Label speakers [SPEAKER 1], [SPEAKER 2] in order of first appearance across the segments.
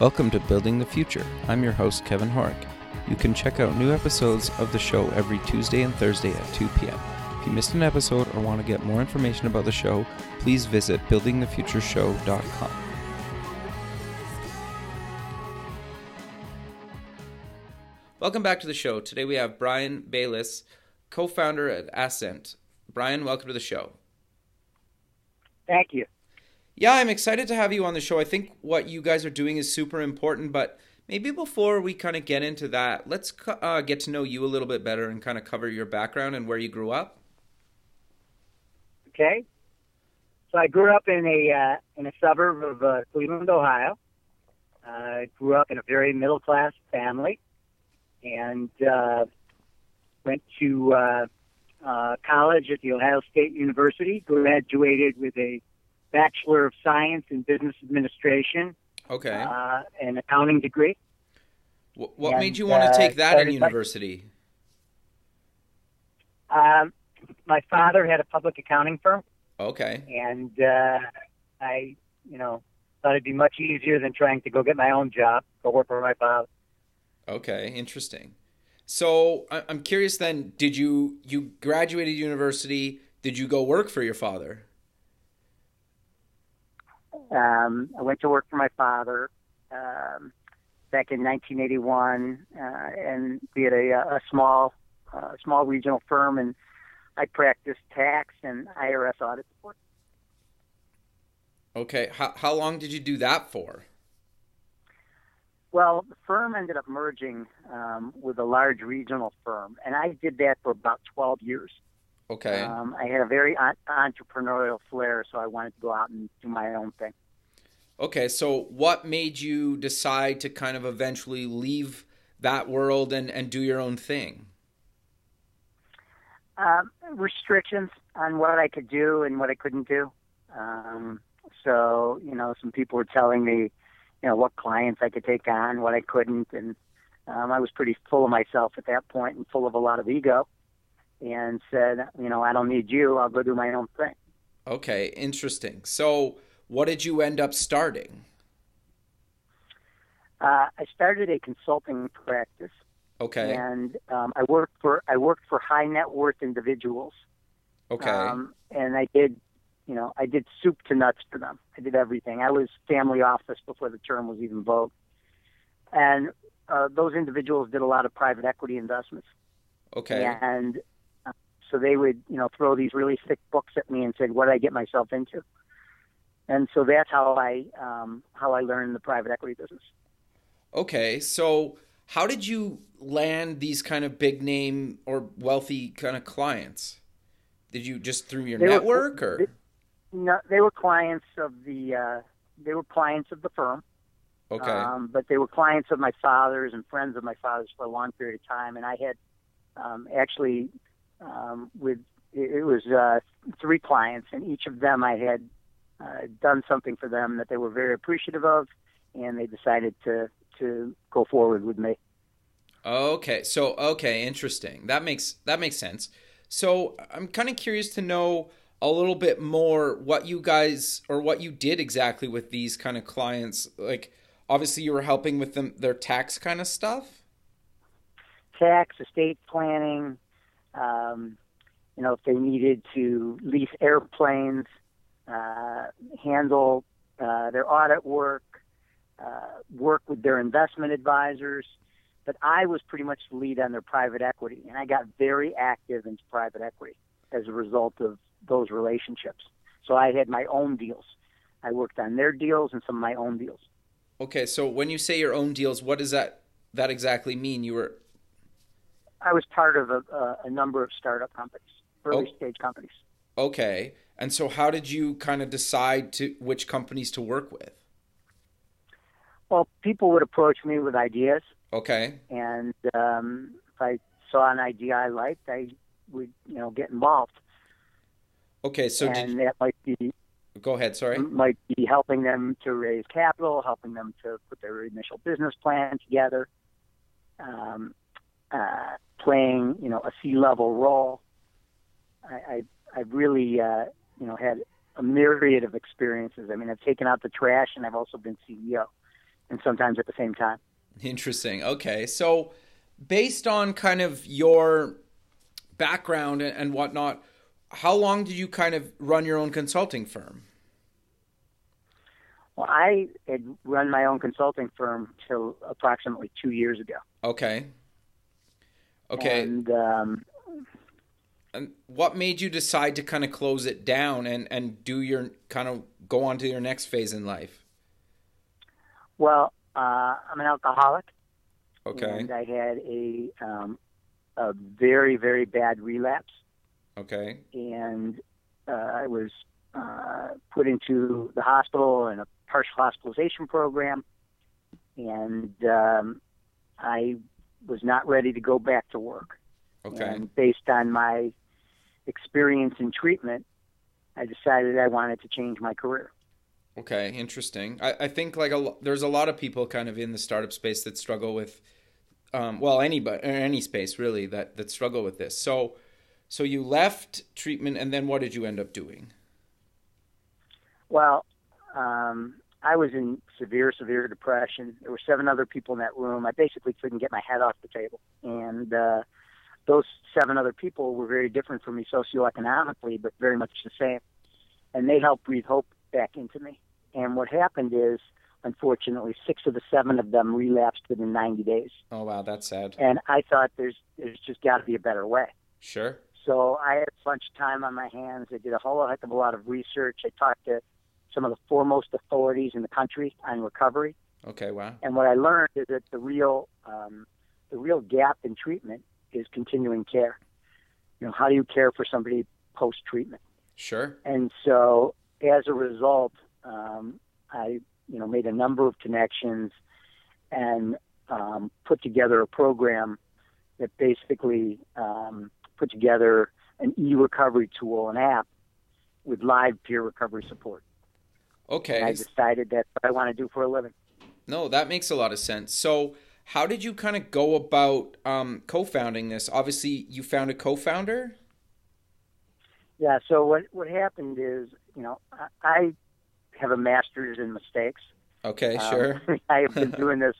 [SPEAKER 1] Welcome to Building the Future. I'm your host, Kevin Horek. You can check out new episodes of the show every Tuesday and Thursday at 2 p.m. If you missed an episode or want to get more information about the show, please visit buildingthefutureshow.com. Welcome back to the show. Today we have Brian Bayless, co founder at Ascent. Brian, welcome to the show.
[SPEAKER 2] Thank you.
[SPEAKER 1] Yeah, I'm excited to have you on the show. I think what you guys are doing is super important, but maybe before we kind of get into that, let's uh, get to know you a little bit better and kind of cover your background and where you grew up.
[SPEAKER 2] Okay. So I grew up in a uh, in a suburb of uh, Cleveland, Ohio. I uh, grew up in a very middle class family, and uh, went to uh, uh, college at the Ohio State University. Graduated with a Bachelor of Science in Business Administration.
[SPEAKER 1] Okay.
[SPEAKER 2] Uh, an accounting degree.
[SPEAKER 1] What, what and, made you want to uh, take that in university?
[SPEAKER 2] um, my father had a public accounting firm.
[SPEAKER 1] Okay.
[SPEAKER 2] And uh, I, you know, thought it'd be much easier than trying to go get my own job, go work for my father.
[SPEAKER 1] Okay, interesting. So I'm curious. Then, did you you graduated university? Did you go work for your father?
[SPEAKER 2] Um, I went to work for my father um, back in 1981, uh, and we had a, a small, uh, small regional firm, and I practiced tax and IRS audit support.
[SPEAKER 1] Okay, how how long did you do that for?
[SPEAKER 2] Well, the firm ended up merging um, with a large regional firm, and I did that for about 12 years.
[SPEAKER 1] Okay.
[SPEAKER 2] Um, I had a very entrepreneurial flair, so I wanted to go out and do my own thing.
[SPEAKER 1] Okay, so what made you decide to kind of eventually leave that world and, and do your own thing?
[SPEAKER 2] Um, restrictions on what I could do and what I couldn't do. Um, so, you know, some people were telling me, you know, what clients I could take on, what I couldn't, and um, I was pretty full of myself at that point and full of a lot of ego and said, you know, I don't need you. I'll go do my own thing.
[SPEAKER 1] Okay, interesting. So, what did you end up starting?
[SPEAKER 2] Uh, I started a consulting practice.
[SPEAKER 1] Okay.
[SPEAKER 2] And um, I worked for I worked for high net worth individuals.
[SPEAKER 1] Okay. Um,
[SPEAKER 2] and I did, you know, I did soup to nuts for them. I did everything. I was family office before the term was even vogue. And uh, those individuals did a lot of private equity investments.
[SPEAKER 1] Okay.
[SPEAKER 2] And so they would, you know, throw these really thick books at me and said, "What did I get myself into?" And so that's how I um, how I learned the private equity business.
[SPEAKER 1] Okay, so how did you land these kind of big name or wealthy kind of clients? Did you just through your they network
[SPEAKER 2] were,
[SPEAKER 1] or?
[SPEAKER 2] They, no, they were clients of the uh, they were clients of the firm.
[SPEAKER 1] Okay.
[SPEAKER 2] Um, but they were clients of my father's and friends of my father's for a long period of time, and I had um, actually um, with it was uh, three clients, and each of them I had uh, done something for them that they were very appreciative of, and they decided to to go forward with me.
[SPEAKER 1] Okay, so okay, interesting. That makes that makes sense. So I'm kind of curious to know a little bit more what you guys or what you did exactly with these kind of clients. Like, obviously, you were helping with them their tax kind of stuff.
[SPEAKER 2] Tax, estate planning, um, you know, if they needed to lease airplanes, uh, handle uh, their audit work, uh, work with their investment advisors. But I was pretty much the lead on their private equity, and I got very active into private equity as a result of those relationships. So I had my own deals. I worked on their deals and some of my own deals.
[SPEAKER 1] Okay, so when you say your own deals, what does that that exactly mean? You were
[SPEAKER 2] I was part of a, a, a number of startup companies, early oh, stage companies.
[SPEAKER 1] Okay, and so how did you kind of decide to which companies to work with?
[SPEAKER 2] Well, people would approach me with ideas.
[SPEAKER 1] Okay.
[SPEAKER 2] And um, if I saw an idea I liked, I would you know get involved.
[SPEAKER 1] Okay, so
[SPEAKER 2] and
[SPEAKER 1] did...
[SPEAKER 2] that might be.
[SPEAKER 1] Go ahead. Sorry.
[SPEAKER 2] Might be helping them to raise capital, helping them to put their initial business plan together. Um, uh, playing, you know, a C-level role. I, I, I've really, uh, you know, had a myriad of experiences. I mean, I've taken out the trash, and I've also been CEO. and sometimes at the same time.
[SPEAKER 1] Interesting. Okay. So, based on kind of your background and, and whatnot, how long did you kind of run your own consulting firm?
[SPEAKER 2] Well, I had run my own consulting firm till approximately two years ago.
[SPEAKER 1] Okay. Okay.
[SPEAKER 2] And um,
[SPEAKER 1] and what made you decide to kind of close it down and and do your kind of go on to your next phase in life?
[SPEAKER 2] Well, uh, I'm an alcoholic.
[SPEAKER 1] Okay.
[SPEAKER 2] And I had a um, a very very bad relapse.
[SPEAKER 1] Okay.
[SPEAKER 2] And uh, I was uh, put into the hospital in a partial hospitalization program, and um, I was not ready to go back to work.
[SPEAKER 1] Okay.
[SPEAKER 2] And based on my experience in treatment, I decided I wanted to change my career.
[SPEAKER 1] Okay, interesting. I, I think like a there's a lot of people kind of in the startup space that struggle with, um, well, anybody any space really that that struggle with this. So, so you left treatment, and then what did you end up doing?
[SPEAKER 2] Well, um, I was in severe, severe depression. There were seven other people in that room. I basically couldn't get my head off the table, and uh, those seven other people were very different from me socioeconomically, but very much the same. And they helped breathe hope back into me. And what happened is, unfortunately, six of the seven of them relapsed within 90 days.
[SPEAKER 1] Oh wow, that's sad.
[SPEAKER 2] And I thought there's there's just got to be a better way.
[SPEAKER 1] Sure.
[SPEAKER 2] So I had a bunch of time on my hands. I did a whole heck of a lot of research. I talked to some of the foremost authorities in the country on recovery.
[SPEAKER 1] Okay, wow.
[SPEAKER 2] And what I learned is that the real um, the real gap in treatment is continuing care. You know, how do you care for somebody post treatment?
[SPEAKER 1] Sure.
[SPEAKER 2] And so, as a result, um, I you know made a number of connections and um, put together a program that basically um, put together an e-recovery tool, an app with live peer recovery support.
[SPEAKER 1] Okay.
[SPEAKER 2] And I decided that's what I want to do for a living.
[SPEAKER 1] No, that makes a lot of sense. So, how did you kind of go about um, co-founding this? Obviously, you found a co-founder.
[SPEAKER 2] Yeah. So what what happened is, you know, I, I have a master's in mistakes.
[SPEAKER 1] Okay,
[SPEAKER 2] Um,
[SPEAKER 1] sure.
[SPEAKER 2] I have been doing this.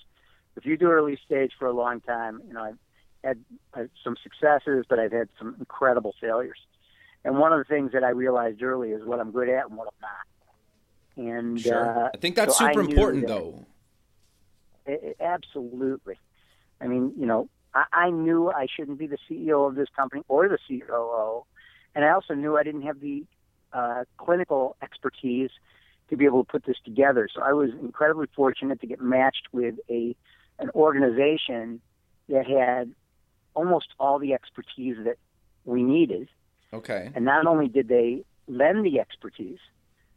[SPEAKER 2] If you do early stage for a long time, you know, I've had uh, some successes, but I've had some incredible failures. And one of the things that I realized early is what I'm good at and what I'm not. And
[SPEAKER 1] Sure.
[SPEAKER 2] uh,
[SPEAKER 1] I think that's
[SPEAKER 2] so
[SPEAKER 1] super important,
[SPEAKER 2] that-
[SPEAKER 1] though.
[SPEAKER 2] I- I- absolutely. I mean, you know, I, I knew I shouldn't be the CEO of this company or the COO, and I also knew I didn't have the uh, clinical expertise to be able to put this together. So I was incredibly fortunate to get matched with a an organization that had almost all the expertise that we needed.
[SPEAKER 1] Okay.
[SPEAKER 2] And not only did they lend the expertise,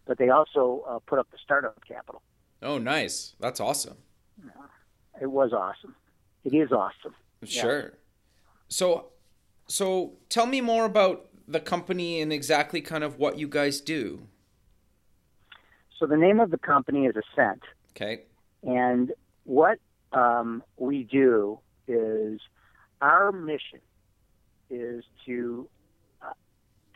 [SPEAKER 2] but they also uh, put up the startup capital.
[SPEAKER 1] Oh, nice. That's awesome.
[SPEAKER 2] It was awesome. It is awesome. Yeah.
[SPEAKER 1] Sure. So, so tell me more about the company and exactly kind of what you guys do.
[SPEAKER 2] So the name of the company is Ascent,
[SPEAKER 1] Okay.
[SPEAKER 2] and what um, we do is our mission is to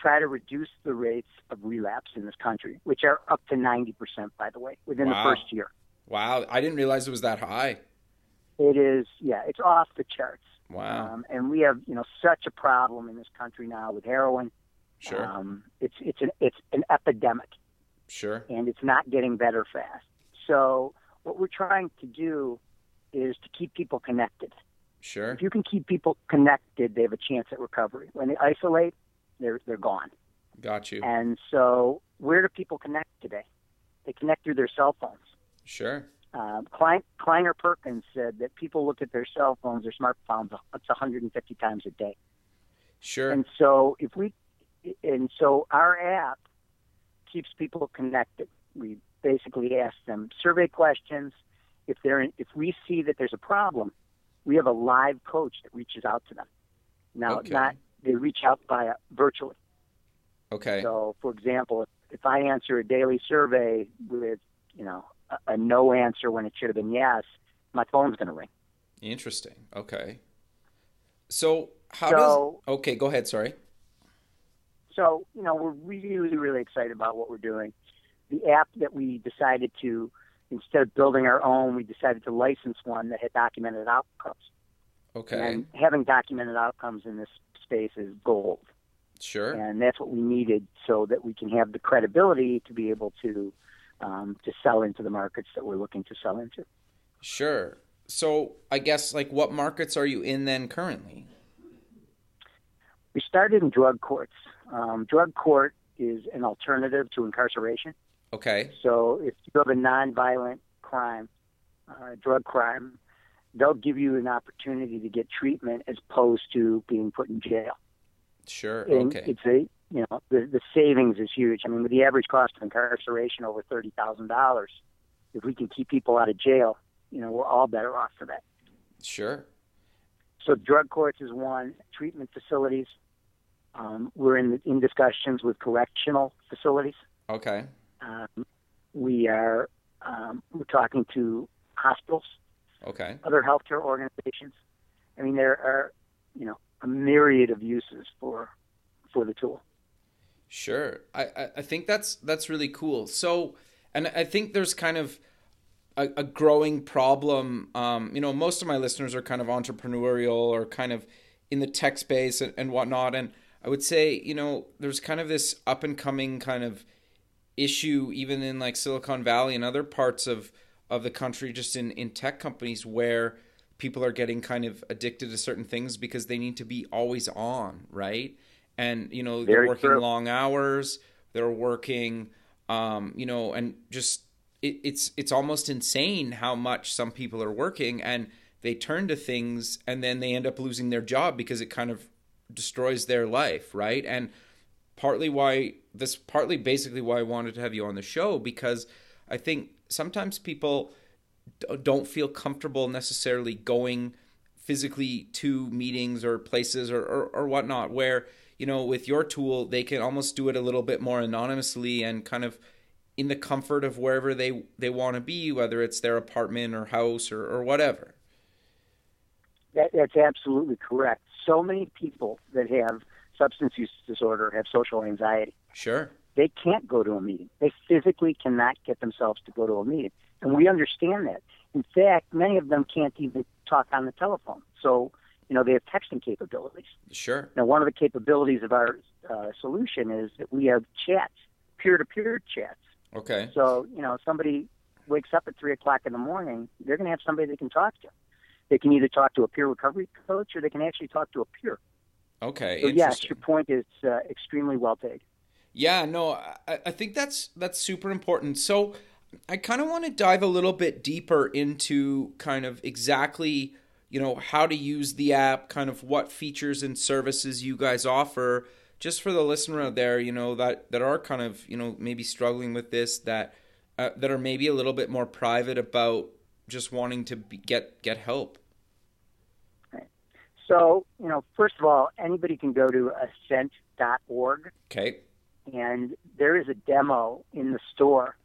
[SPEAKER 2] try to reduce the rates of relapse in this country, which are up to ninety percent, by the way, within
[SPEAKER 1] Wow.
[SPEAKER 2] the first year.
[SPEAKER 1] Wow, I didn't realize it was that high.
[SPEAKER 2] It is, yeah, it's off the charts.
[SPEAKER 1] Wow.
[SPEAKER 2] Um, and we have, you know, such a problem in this country now with heroin.
[SPEAKER 1] Sure.
[SPEAKER 2] Um, it's it's an it's an epidemic.
[SPEAKER 1] Sure.
[SPEAKER 2] and it's not getting better fast. So what we're trying to do is to keep people connected.
[SPEAKER 1] Sure.
[SPEAKER 2] If you can keep people connected, they have a chance at recovery. When they isolate, they're they're gone.
[SPEAKER 1] Got you.
[SPEAKER 2] And so where do people connect today? They connect through their cell phones.
[SPEAKER 1] Sure.
[SPEAKER 2] Um, Klein, Kleiner Perkins said that people look at their cell phones, their smartphones, it's 150 times a day.
[SPEAKER 1] Sure.
[SPEAKER 2] And so if we, and so our app keeps people connected. We basically ask them survey questions. If they're in, if we see that there's a problem, we have a live coach that reaches out to them. Now,
[SPEAKER 1] Okay.
[SPEAKER 2] not they reach out via virtually.
[SPEAKER 1] Okay.
[SPEAKER 2] So, for example, if, if I answer a daily survey with you know a, a no answer when it should have been yes, my phone's going to ring.
[SPEAKER 1] Interesting. Okay. So how
[SPEAKER 2] So-
[SPEAKER 1] does? Okay, go ahead. Sorry.
[SPEAKER 2] So, you know, we're really, really excited about what we're doing. The app that we decided to, instead of building our own, we decided to license one that had documented outcomes.
[SPEAKER 1] Okay.
[SPEAKER 2] And having documented outcomes in this space is gold.
[SPEAKER 1] Sure.
[SPEAKER 2] And that's what we needed so that we can have the credibility to be able to um, to sell into the markets that we're looking to sell into.
[SPEAKER 1] Sure. So I guess like what markets are you in then currently?
[SPEAKER 2] We started in drug courts. Um, drug court is an alternative to incarceration.
[SPEAKER 1] Okay.
[SPEAKER 2] So if you have a nonviolent crime, uh, drug crime, they'll give you an opportunity to get treatment as opposed to being put in jail.
[SPEAKER 1] Sure.
[SPEAKER 2] And
[SPEAKER 1] okay.
[SPEAKER 2] It's a you know the the savings is huge. I mean, with the average cost of incarceration over thirty thousand dollars, if we can keep people out of jail, you know we're all better off for that.
[SPEAKER 1] Sure.
[SPEAKER 2] So drug courts is one. Treatment facilities. Um, we're in in discussions with correctional facilities.
[SPEAKER 1] Okay.
[SPEAKER 2] Um, we are um, we're talking to hospitals,
[SPEAKER 1] Okay.
[SPEAKER 2] other healthcare organizations. I mean, there are you know a myriad of uses for for the tool.
[SPEAKER 1] Sure. I, I, think that's that's really cool. So and I think there's kind of a, a growing problem. Um, you know, most of my listeners are kind of entrepreneurial or kind of in the tech space and, and whatnot. And I would say, you know, there's kind of this up and coming kind of issue even in like Silicon Valley and other parts of of the country just in in tech companies where people are getting kind of addicted to certain things because they need to be always on, right? And you know, they're
[SPEAKER 2] Very
[SPEAKER 1] working
[SPEAKER 2] true.
[SPEAKER 1] long hours, they're working um, you know, and just it, it's it's almost insane how much some people are working and they turn to things and then they end up losing their job because it kind of destroys their life, right? And partly why this partly basically why I wanted to have you on the show because I think sometimes people don't feel comfortable necessarily going physically to meetings or places or, or, or whatnot where you know with your tool they can almost do it a little bit more anonymously and kind of in the comfort of wherever they they want to be whether it's their apartment or house or, or whatever
[SPEAKER 2] That, that's absolutely correct. So many people that have substance use disorder have social anxiety.
[SPEAKER 1] sure
[SPEAKER 2] They can't go to a meeting. They physically cannot get themselves to go to a meeting. And we understand that. In fact, many of them can't even talk on the telephone. So, you know, they have texting capabilities.
[SPEAKER 1] sure
[SPEAKER 2] Now, one of the capabilities of our uh, solution is that we have chats, peer to peer chats.
[SPEAKER 1] okay
[SPEAKER 2] So, you know, somebody wakes up at 3 o'clock in the morning, they're going to have somebody they can talk to. They can either talk to a peer recovery coach or they can actually talk to a peer.
[SPEAKER 1] okay
[SPEAKER 2] So, yes, your point is uh, extremely well taken.
[SPEAKER 1] Yeah, no, I, I think that's that's super important. So I kind of want to dive a little bit deeper into kind of exactly, you know, how to use the app, kind of what features and services you guys offer, just for the listener out there, you know, that that are kind of, you know, maybe struggling with this, that uh, that are maybe a little bit more private about just wanting to be, get get help.
[SPEAKER 2] So, you know, first of all, anybody can go to ascent.org
[SPEAKER 1] Okay.
[SPEAKER 2] And there is a demo in the store.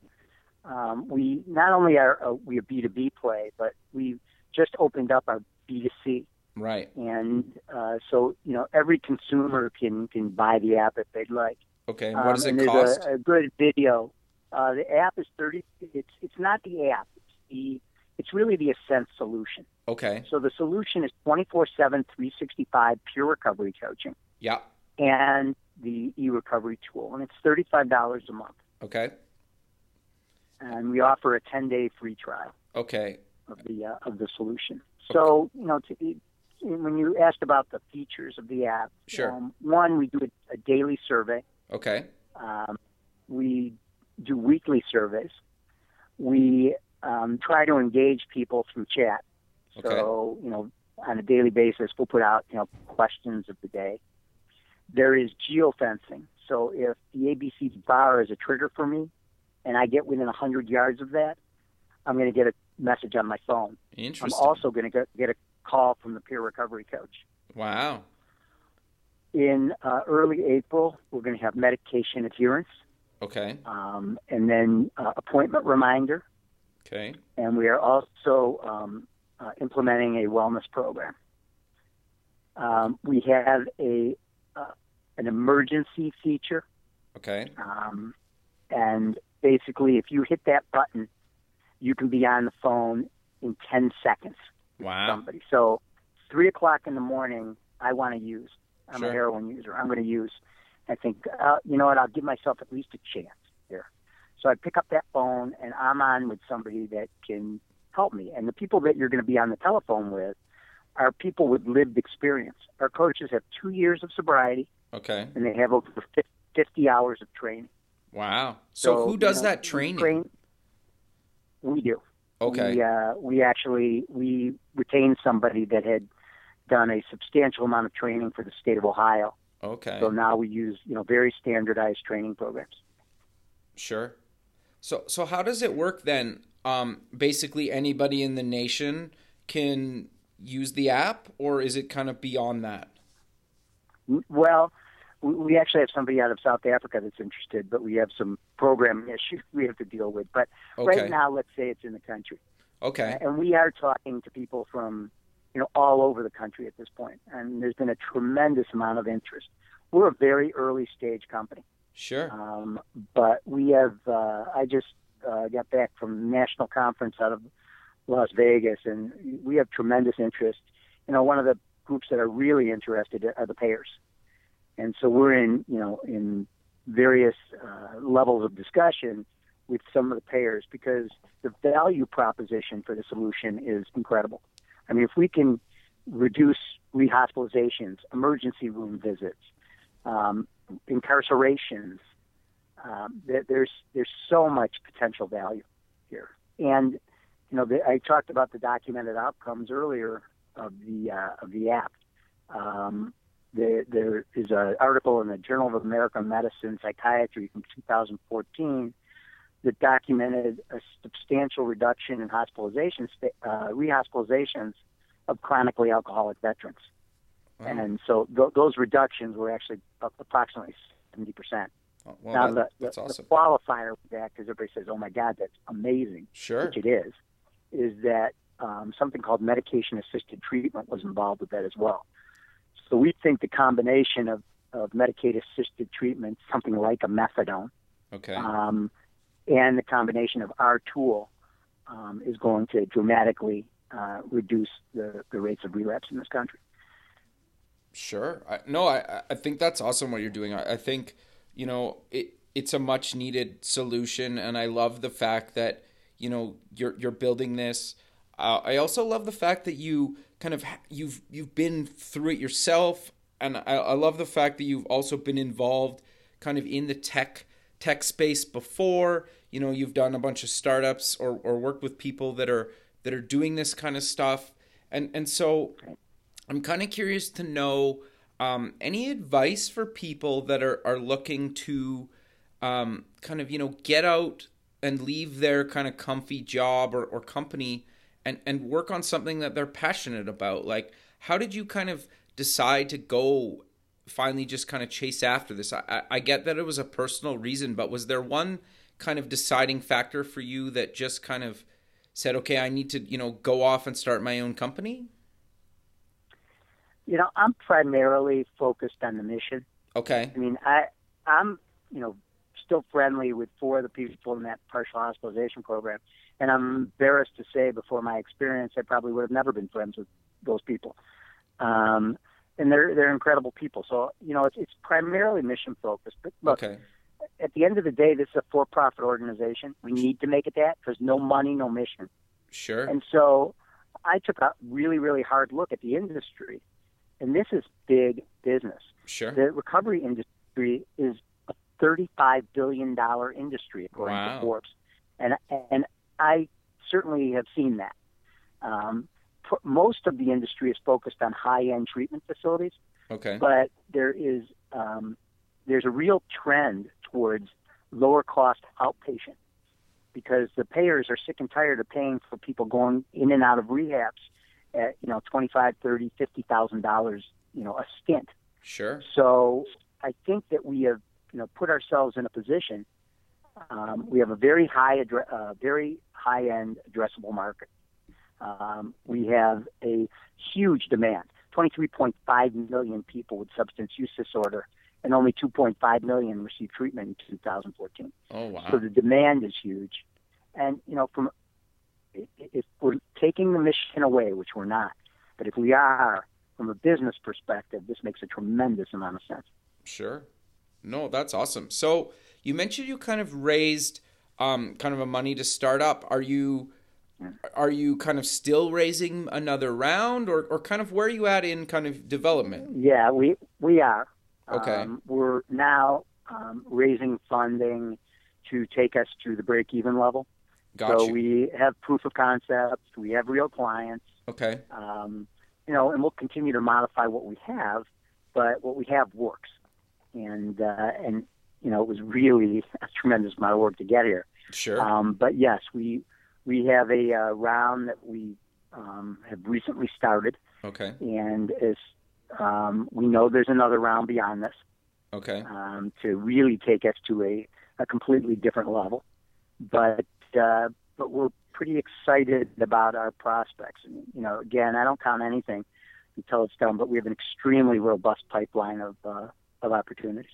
[SPEAKER 2] Um, we not only are a, we a B2B play, but we just opened up our B2C.
[SPEAKER 1] Right.
[SPEAKER 2] And uh, so, you know, every consumer can, can buy the app if they'd like.
[SPEAKER 1] Okay.
[SPEAKER 2] Um,
[SPEAKER 1] what does it
[SPEAKER 2] and there's
[SPEAKER 1] cost?
[SPEAKER 2] A, a good video. Uh, the app is 30, it's, it's not the app, it's the, it's really the Ascent solution.
[SPEAKER 1] okay.
[SPEAKER 2] So the solution is 24 7, 365 pure recovery coaching
[SPEAKER 1] Yeah.
[SPEAKER 2] And the e recovery tool. And it's $35 a month.
[SPEAKER 1] Okay.
[SPEAKER 2] And we offer a 10 day free trial
[SPEAKER 1] Okay.
[SPEAKER 2] of the, uh, of the solution. So, you know, to, when you asked about the features of the app,
[SPEAKER 1] Sure.
[SPEAKER 2] um, one, we do a, a daily survey.
[SPEAKER 1] Okay.
[SPEAKER 2] Um, we do weekly surveys. We um, try to engage people through chat. So, you know, on a daily basis, we'll put out, you know, questions of the day. There is geofencing. So if the ABC bar is a trigger for me and I get within 100 yards of that, I'm going to get a message on my phone.
[SPEAKER 1] Interesting.
[SPEAKER 2] I'm also going to get, a call from the peer recovery coach.
[SPEAKER 1] wow.
[SPEAKER 2] In uh, early April, we're going to have medication adherence
[SPEAKER 1] Okay.
[SPEAKER 2] um, and then uh, appointment reminder.
[SPEAKER 1] Okay.
[SPEAKER 2] and we are also um, uh, implementing a wellness program. Um, we have a uh, an emergency feature,
[SPEAKER 1] Okay.
[SPEAKER 2] um, and basically, if you hit that button, you can be on the phone in 10 seconds
[SPEAKER 1] Wow.
[SPEAKER 2] somebody. So, three o'clock in the morning, I want to use. I'm
[SPEAKER 1] Sure.
[SPEAKER 2] a heroin user. I'm going to use. I think, uh, you know what? I'll give myself at least a chance here. So I pick up that phone and I'm on with somebody that can help me. And the people that you're going to be on the telephone with are people with lived experience. Our coaches have two years of sobriety
[SPEAKER 1] Okay.
[SPEAKER 2] and they have over 50 hours of training.
[SPEAKER 1] Wow. So, who
[SPEAKER 2] you
[SPEAKER 1] does
[SPEAKER 2] know,
[SPEAKER 1] that
[SPEAKER 2] we
[SPEAKER 1] training?
[SPEAKER 2] train- we do.
[SPEAKER 1] okay.
[SPEAKER 2] We, uh, we actually we retained somebody that had done a substantial amount of training for the state of Ohio.
[SPEAKER 1] okay.
[SPEAKER 2] So now we use you know very standardized training programs.
[SPEAKER 1] Sure. So so how does it work then? Um, basically, anybody in the nation can use the app, or is it kind of beyond that?
[SPEAKER 2] Well, we- we actually have somebody out of South Africa that's interested, but we have some programming issues we have to deal with. But
[SPEAKER 1] Okay.
[SPEAKER 2] right now, let's say it's in the country,
[SPEAKER 1] Okay.
[SPEAKER 2] and we are talking to people from you know all over the country at this point, and there's been a tremendous amount of interest. We're a very early stage company.
[SPEAKER 1] Sure.
[SPEAKER 2] Um, but we have, uh, I just uh, got back from national conference out of Las Vegas, and we have tremendous interest. You know, one of the groups that are really interested are the payers, and so we're in, you know, in various uh, levels of discussion with some of the payers because the value proposition for the solution is incredible. I mean, if we can reduce rehospitalizations, emergency room visits, um, incarcerations. Um, there, there's there's so much potential value here, and you know the, I talked about the documented outcomes earlier of the uh, of the app. Um, there, there is an article in the Journal of American Medicine Psychiatry from 2014 that documented a substantial reduction in hospitalizations, uh, rehospitalizations of chronically alcoholic veterans.
[SPEAKER 1] Wow.
[SPEAKER 2] And so th- those reductions were actually approximately 70%.
[SPEAKER 1] Oh, well,
[SPEAKER 2] now,
[SPEAKER 1] that-
[SPEAKER 2] the,
[SPEAKER 1] that's
[SPEAKER 2] the,
[SPEAKER 1] awesome.
[SPEAKER 2] the qualifier with that, because everybody says, oh my God, that's amazing,
[SPEAKER 1] Sure.
[SPEAKER 2] which it is, is that um, something called medication assisted treatment was involved with that as well. So we think the combination of, of medication assisted treatment, something like a methadone,
[SPEAKER 1] Okay.
[SPEAKER 2] um, and the combination of our tool um, is going to dramatically uh, reduce the, the rates of relapse in this country.
[SPEAKER 1] Sure. I, no, I I think that's awesome what you're doing. I, I think you know it it's a much needed solution, and I love the fact that you know you're you're building this. Uh, I also love the fact that you kind of you've you've been through it yourself, and I, I love the fact that you've also been involved kind of in the tech tech space before. You know, you've done a bunch of startups or or worked with people that are that are doing this kind of stuff, and and so. I'm kind of curious to know um, any advice for people that are, are looking to um, kind of, you know, get out and leave their kind of comfy job or, or company and, and work on something that they're passionate about. Like, how did you kind of decide to go finally just kind of chase after this? I, I- I get that it was a personal reason, but was there one kind of deciding factor for you that just kind of said, okay, I need to, you know, go off and start my own company?
[SPEAKER 2] You know, I'm primarily focused on the mission.
[SPEAKER 1] Okay.
[SPEAKER 2] I mean, I I'm you know still friendly with four of the people in that partial hospitalization program, and I'm embarrassed to say, before my experience, I probably would have never been friends with those people. Um, and they're they're incredible people. So you know, it's it's primarily mission focused. But look,
[SPEAKER 1] Okay.
[SPEAKER 2] at the end of the day, this is a for-profit organization. We need to make it that because no money, no mission.
[SPEAKER 1] Sure.
[SPEAKER 2] And so I took a really, really hard look at the industry, and this is big business.
[SPEAKER 1] Sure.
[SPEAKER 2] The recovery industry is a $35 billion industry, according
[SPEAKER 1] Wow.
[SPEAKER 2] to Forbes. And, and I certainly have seen that. Um, p- most of the industry is focused on high end treatment facilities,
[SPEAKER 1] Okay.
[SPEAKER 2] but there is um, there's a real trend towards lower cost outpatient because the payers are sick and tired of paying for people going in and out of rehabs at you know twenty five, thirty, fifty thousand dollars you know a stint.
[SPEAKER 1] Sure.
[SPEAKER 2] So I think that we have you know put ourselves in a position. Um, we have a very high addre- uh, very high end addressable market. Um, we have a huge demand. 23.5 million people with substance use disorder, and only 2.5 million received treatment in 2014.
[SPEAKER 1] Oh wow.
[SPEAKER 2] So the demand is huge, and you know, from if we're taking the mission away, which we're not, but if we are, from a business perspective, this makes a tremendous amount of sense.
[SPEAKER 1] Sure. No, that's awesome. So you mentioned you kind of raised um, kind of a money to start up. Are you are you kind of still raising another round, or, or kind of where are you at in kind of development?
[SPEAKER 2] Yeah, we we are.
[SPEAKER 1] Okay.
[SPEAKER 2] Um, we're now um, raising funding to take us to the break even level.
[SPEAKER 1] Got
[SPEAKER 2] so
[SPEAKER 1] you.
[SPEAKER 2] we have proof of concepts. We have real clients.
[SPEAKER 1] okay.
[SPEAKER 2] Um, you know, and we'll continue to modify what we have, but what we have works. And uh, and you know, it was really a tremendous amount of work to get here.
[SPEAKER 1] Sure.
[SPEAKER 2] Um, but yes, we we have a uh, round that we um, have recently started,
[SPEAKER 1] okay.
[SPEAKER 2] and as um, we know, there's another round beyond this
[SPEAKER 1] Okay.
[SPEAKER 2] um, to really take us to a, a completely different level. But uh, but we're pretty excited about our prospects. And, you know, again, I don't count anything until it's done, but we have an extremely robust pipeline of uh, of opportunities.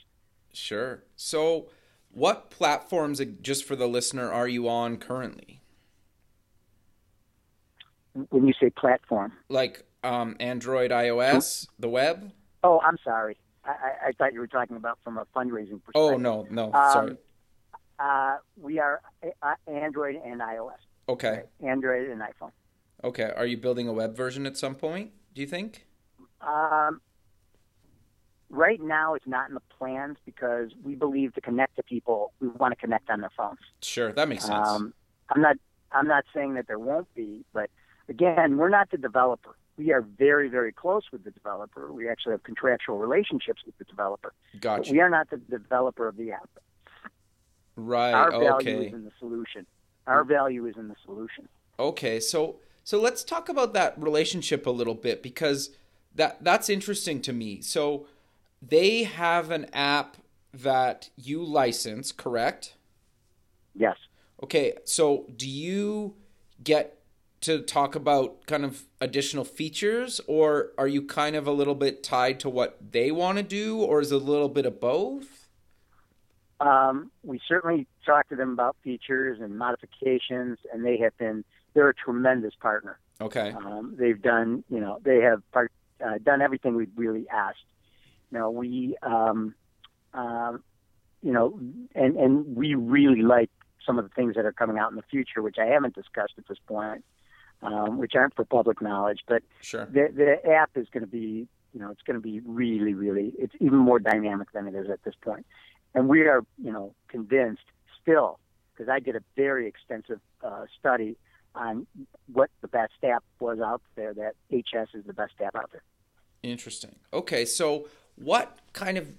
[SPEAKER 1] Sure. So, what platforms, just for the listener, are you on currently?
[SPEAKER 2] When you say platform,
[SPEAKER 1] Like um, Android, iOS, the web?
[SPEAKER 2] oh, I'm sorry. I, I, thought you were talking about from a fundraising perspective.
[SPEAKER 1] Oh no, no,
[SPEAKER 2] Um,
[SPEAKER 1] sorry.
[SPEAKER 2] Uh, we are uh, Android and iOS.
[SPEAKER 1] Okay,
[SPEAKER 2] Android and iPhone.
[SPEAKER 1] okay. Are you building a web version at some point? Do you think?
[SPEAKER 2] Um, right now, it's not in the plans because we believe to connect to people, we want to connect on their phones.
[SPEAKER 1] Sure, that makes sense.
[SPEAKER 2] Um, I'm not. I'm not saying that there won't be, but again, we're not the developer. We are very, very close with the developer. We actually have contractual relationships with the developer.
[SPEAKER 1] Gotcha.
[SPEAKER 2] we are not the developer of the app.
[SPEAKER 1] Right.
[SPEAKER 2] Our value
[SPEAKER 1] okay.
[SPEAKER 2] is in the solution. Our value is in the solution.
[SPEAKER 1] Okay, so so let's talk about that relationship a little bit because that that's interesting to me. So they have an app that you license, correct?
[SPEAKER 2] Yes.
[SPEAKER 1] Okay, so do you get to talk about kind of additional features or are you kind of a little bit tied to what they want to do or is it a little bit of both?
[SPEAKER 2] Um, we certainly talked to them about features and modifications, and they have been they're a tremendous partner.
[SPEAKER 1] Okay.
[SPEAKER 2] Um, they've done you know they have part, uh, done everything we've really asked. You know we um, um, you know and and we really like some of the things that are coming out in the future, which I haven't discussed at this point, um, which aren't for public knowledge, but
[SPEAKER 1] Sure.
[SPEAKER 2] the the app is going to be you know it's going to be really really it's even more dynamic than it is at this point. point and we are you know convinced still because i did a very extensive uh, study on what the best app was out there that CHESS is the best app out there
[SPEAKER 1] Interesting. Okay, so what kind of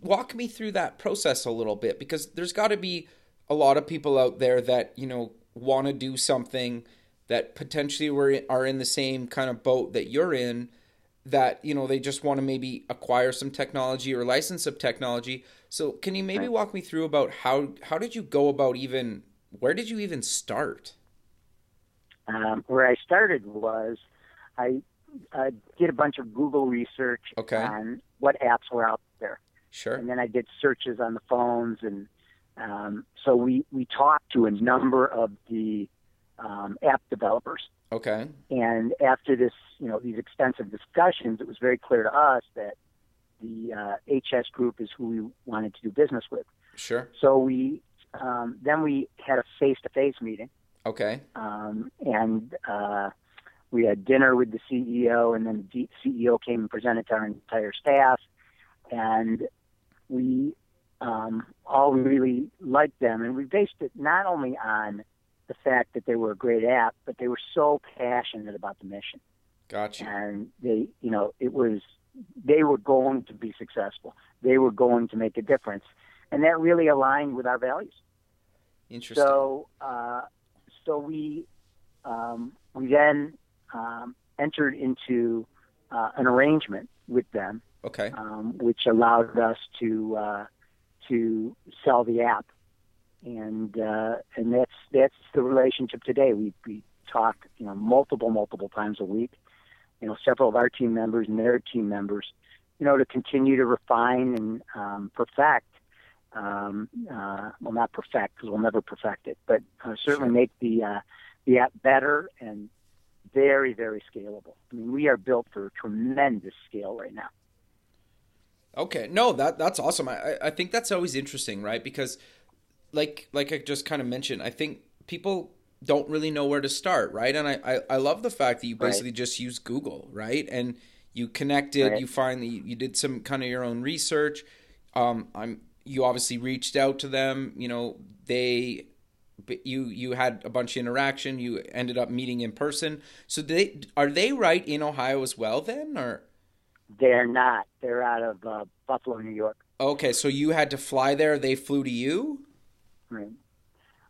[SPEAKER 1] walk me through that process a little bit because there's got to be a lot of people out there that, you know, want to do something that potentially were are in the same kind of boat that you're in that, you know, they just want to maybe acquire some technology or license some technology. So, can you maybe walk me through about how how did you go about even where did you even start?
[SPEAKER 2] um, where i started was i uh, did a bunch of google research
[SPEAKER 1] Okay.
[SPEAKER 2] on what apps were out there
[SPEAKER 1] Sure.
[SPEAKER 2] and then I did searches on the phones, and um, so we we talked to a number of the um, app developers.
[SPEAKER 1] Okay.
[SPEAKER 2] And after this, you know, these extensive discussions, it was very clear to us that the uh, CHESS group is who we wanted to do business with.
[SPEAKER 1] Sure.
[SPEAKER 2] So we um, then we had a face-to-face meeting,
[SPEAKER 1] Okay.
[SPEAKER 2] um, and uh, we had dinner with the CEO, and then the CEO came and presented to our entire staff, and we um, all really liked them, and we based it not only on the fact that they were a great app, but they were so passionate about the mission,
[SPEAKER 1] Gotcha.
[SPEAKER 2] and they, you know, it was they were going to be successful, they were going to make a difference, and that really aligned with our values.
[SPEAKER 1] Interesting.
[SPEAKER 2] So, uh, so we um, we then um, entered into uh, an arrangement with them,
[SPEAKER 1] okay.
[SPEAKER 2] um, which allowed us to uh, to sell the app, and uh, and that's that's the relationship today. We we talk, you know, multiple multiple times a week. You know, several of our team members and their team members, you know, to continue to refine and um, perfect. Um, uh, well, not perfect because we'll never perfect it, but uh, certainly make the uh, the app better and very, very scalable. I mean, we are built for tremendous scale right now.
[SPEAKER 1] Okay, no, that that's awesome. I I think that's always interesting, right? Because like like I just kind of mentioned, I think people don't really know where to start, right? And I I, I love the fact that you basically right. just use Google, right? And you connected, right. you you, you did some kind of your own research. Um, I'm you obviously reached out to them. You know, they you you had a bunch of interaction. You ended up meeting in person. So they are they right in Ohio as well then, or
[SPEAKER 2] they're not. They're out of uh, Buffalo, New York.
[SPEAKER 1] Okay, so you had to fly there. They flew to you.
[SPEAKER 2] Right.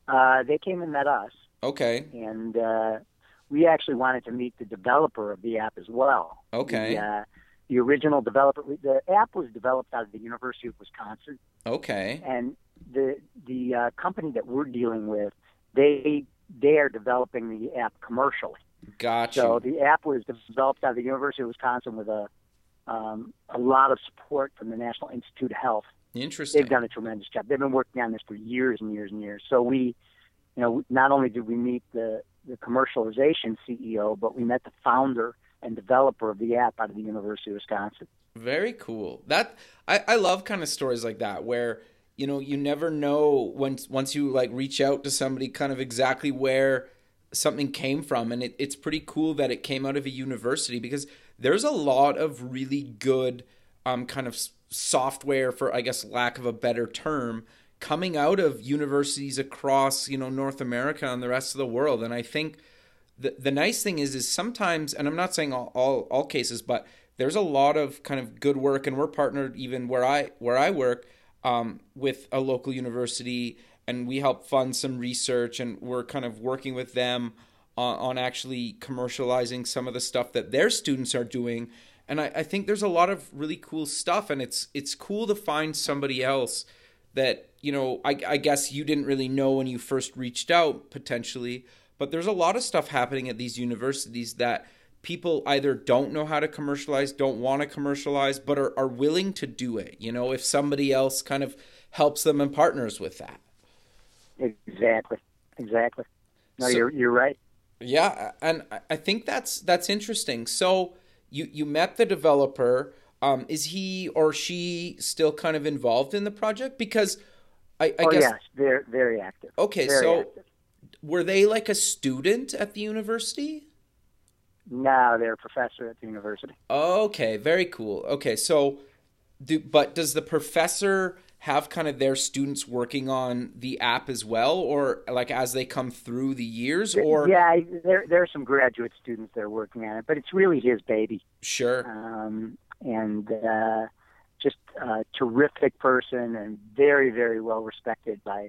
[SPEAKER 2] Uh, they came and met us.
[SPEAKER 1] Okay.
[SPEAKER 2] And uh, we actually wanted to meet the developer of the app as well.
[SPEAKER 1] Okay.
[SPEAKER 2] The, uh, the original developer. The app was developed out of the University of Wisconsin.
[SPEAKER 1] Okay.
[SPEAKER 2] And the the uh, company that we're dealing with, they they are developing the app commercially.
[SPEAKER 1] Gotcha.
[SPEAKER 2] So the app was developed out of the University of Wisconsin with a um, a lot of support from the National Institute of Health.
[SPEAKER 1] Interesting.
[SPEAKER 2] They've done a tremendous job. They've been working on this for years and years and years. So we, you know, not only did we meet the the commercialization CEO, but we met the founder and developer of the app out of the University of Wisconsin.
[SPEAKER 1] Very cool. That I, I love kind of stories like that where you know you never know once once you like reach out to somebody kind of exactly where something came from. And it, it's pretty cool that it came out of a university because there's a lot of really good um, kind of software for i guess lack of a better term coming out of universities across you know north america and the rest of the world. And i think the, the nice thing is is sometimes and i'm not saying all, all, all cases but there's a lot of kind of good work and we're partnered even where i where i work um, with a local university and we help fund some research and we're kind of working with them on, on actually commercializing some of the stuff that their students are doing. And I, I, think there's a lot of really cool stuff and it's it's cool to find somebody else that you know I, I guess you didn't really know when you first reached out potentially but there's a lot of stuff happening at these universities that people either don't know how to commercialize don't want to commercialize but are, are willing to do it you know if somebody else kind of helps them and partners with that
[SPEAKER 2] Exactly. Exactly. No, so, you're you're right.
[SPEAKER 1] Yeah, and I think that's that's interesting. So you you met the developer. Um, is he or she still kind of involved in the project? Because I, I
[SPEAKER 2] oh,
[SPEAKER 1] guess
[SPEAKER 2] yes, they're very active.
[SPEAKER 1] Okay,
[SPEAKER 2] very
[SPEAKER 1] so
[SPEAKER 2] active.
[SPEAKER 1] were they like a student at the university?
[SPEAKER 2] No, they're a professor at the university.
[SPEAKER 1] Okay, very cool. Okay, so do, but does the professor have kind of their students working on the app as well or like as they come through the years or
[SPEAKER 2] yeah there there are some graduate students that are working on it but it's really his baby
[SPEAKER 1] sure
[SPEAKER 2] um, and uh, just a terrific person and very very well respected by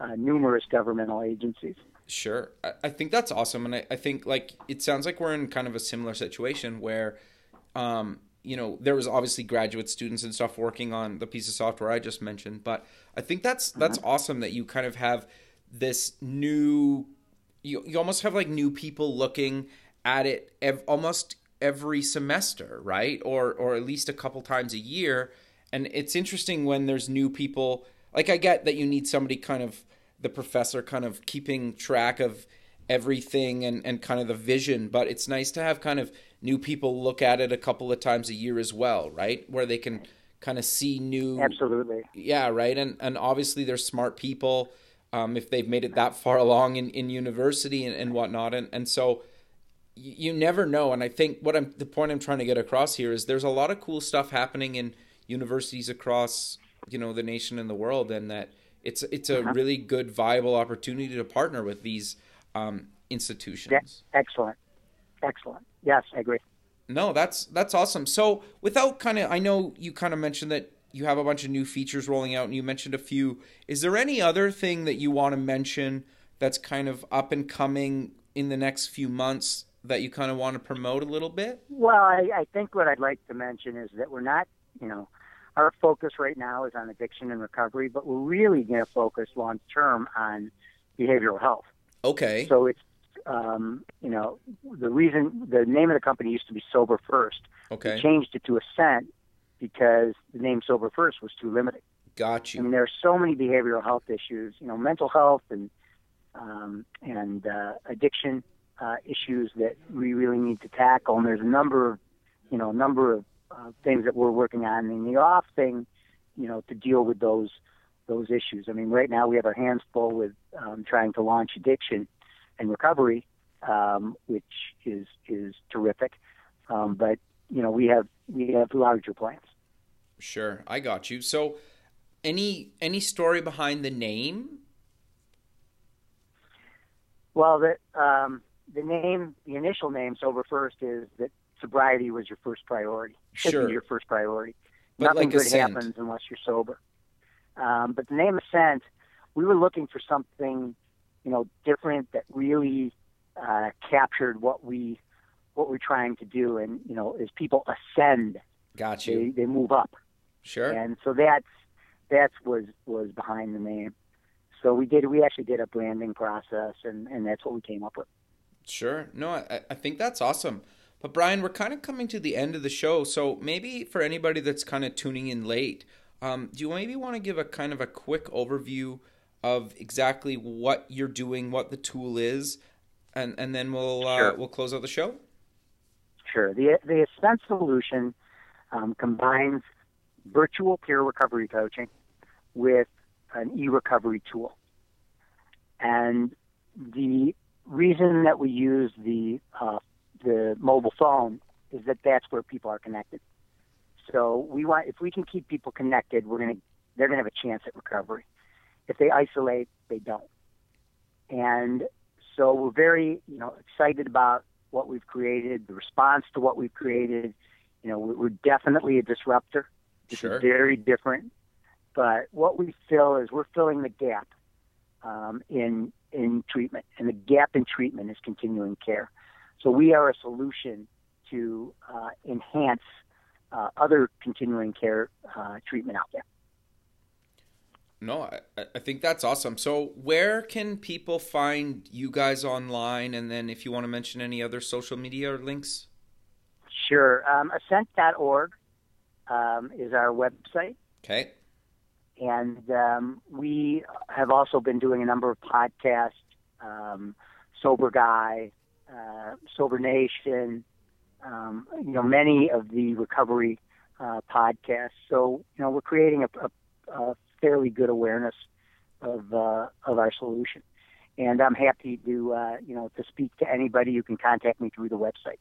[SPEAKER 2] uh, numerous governmental agencies
[SPEAKER 1] sure I, I think that's awesome and I, I think like it sounds like we're in kind of a similar situation where um, you know there was obviously graduate students and stuff working on the piece of software I just mentioned, but I think that's that's uh-huh. awesome that you kind of have this new you, you almost have like new people looking at it ev- almost every semester, right? Or or at least a couple times a year. And it's interesting when there's new people. Like I get that you need somebody kind of the professor kind of keeping track of everything and and kind of the vision, but it's nice to have kind of new people look at it a couple of times a year as well, right? Where they can kind of see new
[SPEAKER 2] Absolutely.
[SPEAKER 1] Yeah, right. And and obviously they're smart people um, if they've made it that far along in, in university and, and whatnot. And and so you, you never know. And I think what I'm the point I'm trying to get across here is there's a lot of cool stuff happening in universities across you know the nation and the world, and that it's it's a uh-huh. really good viable opportunity to partner with these um, institutions.
[SPEAKER 2] Yeah, excellent, excellent. Yes, I agree.
[SPEAKER 1] No, that's that's awesome. So, without kind of, I know you kind of mentioned that you have a bunch of new features rolling out, and you mentioned a few. Is there any other thing that you want to mention that's kind of up and coming in the next few months that you kind of want to promote a little bit?
[SPEAKER 2] Well, I, I think what I'd like to mention is that we're not, you know, our focus right now is on addiction and recovery, but we're really going to focus long term on behavioral health.
[SPEAKER 1] Okay.
[SPEAKER 2] So it's um, you know, the reason the name of the company used to be Sober First.
[SPEAKER 1] Okay.
[SPEAKER 2] We changed it to Ascent because the name Sober First was too limiting.
[SPEAKER 1] Got you.
[SPEAKER 2] I mean, there are so many behavioral health issues, you know, mental health and um, and uh, addiction uh, issues that we really need to tackle. And there's a number of, you know, a number of uh, things that we're working on. in the off thing, you know, to deal with those those issues. I mean, right now we have our hands full with um, trying to launch addiction and recovery, um, which is is terrific. Um, but you know, we have we have larger plans.
[SPEAKER 1] Sure, I got you. So, any any story behind the name?
[SPEAKER 2] Well, the um, the name, the initial name, sober first, is that sobriety was your first priority. Should
[SPEAKER 1] Sure.
[SPEAKER 2] be your first priority.
[SPEAKER 1] But
[SPEAKER 2] Nothing
[SPEAKER 1] like
[SPEAKER 2] good happens unless you're sober. Um, but the name Ascent, we were looking for something, you know, different that really uh, captured what we what we're trying to do. And you know, as people ascend,
[SPEAKER 1] Got
[SPEAKER 2] they they move up.
[SPEAKER 1] Sure.
[SPEAKER 2] And so that's that's was was behind the name. So we did we actually did a branding process, and and that's what we came up with.
[SPEAKER 1] Sure. No, I, I think that's awesome. But Brian, we're kind of coming to the end of the show, so maybe for anybody that's kind of tuning in late, um, do you maybe want to give a kind of a quick overview of exactly what you're doing, what the tool is, and and then we'll uh,
[SPEAKER 2] Sure.
[SPEAKER 1] we'll close out the show.
[SPEAKER 2] Sure. The the Ascent solution um, combines virtual peer recovery coaching with an e-recovery tool, and the reason that we use the uh, the mobile phone is that that's where people are connected. So we want if we can keep people connected, we're gonna they're gonna have a chance at recovery. If they isolate, they don't. And so we're very you know excited about what we've created, the response to what we've created. You know, we're, we're definitely a disruptor. It's
[SPEAKER 1] Sure.
[SPEAKER 2] very different. But what we fill is we're filling the gap um, in in treatment, and the gap in treatment is continuing care. So we are a solution to uh, enhance uh, other continuing care uh, treatment out there.
[SPEAKER 1] No, I, I think that's awesome. So, where can people find you guys online? And then, if you want to mention any other social media or links,
[SPEAKER 2] Sure. Um, ascent.org um, is our website.
[SPEAKER 1] okay,
[SPEAKER 2] and um, we have also been doing a number of podcasts um, sober guy uh, sober nation um, you know many of the recovery uh, podcasts so you know we're creating a, a, a fairly good awareness of uh, of our solution and I'm happy to uh, you know to speak to anybody you can contact me through the website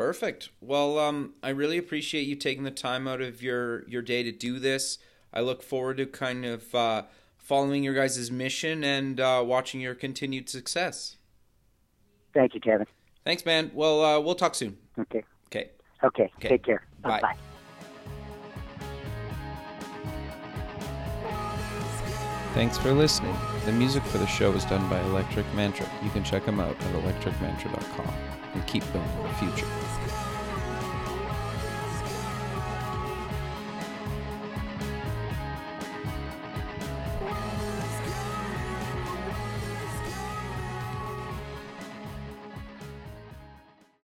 [SPEAKER 1] perfect. Well, um, I really appreciate you taking the time out of your your day to do this. I look forward to kind of uh, following your guys' mission and uh, watching your continued success.
[SPEAKER 2] Thank you Kevin
[SPEAKER 1] Thanks, man. Well, uh, we'll talk soon.
[SPEAKER 2] okay
[SPEAKER 1] Okay.
[SPEAKER 2] okay,
[SPEAKER 1] Okay.
[SPEAKER 2] take care
[SPEAKER 1] Bye.
[SPEAKER 2] bye
[SPEAKER 1] Thanks for listening. The music for the show is done by Electric Mantra. You can check them out at electricmantra.com and keep building the future.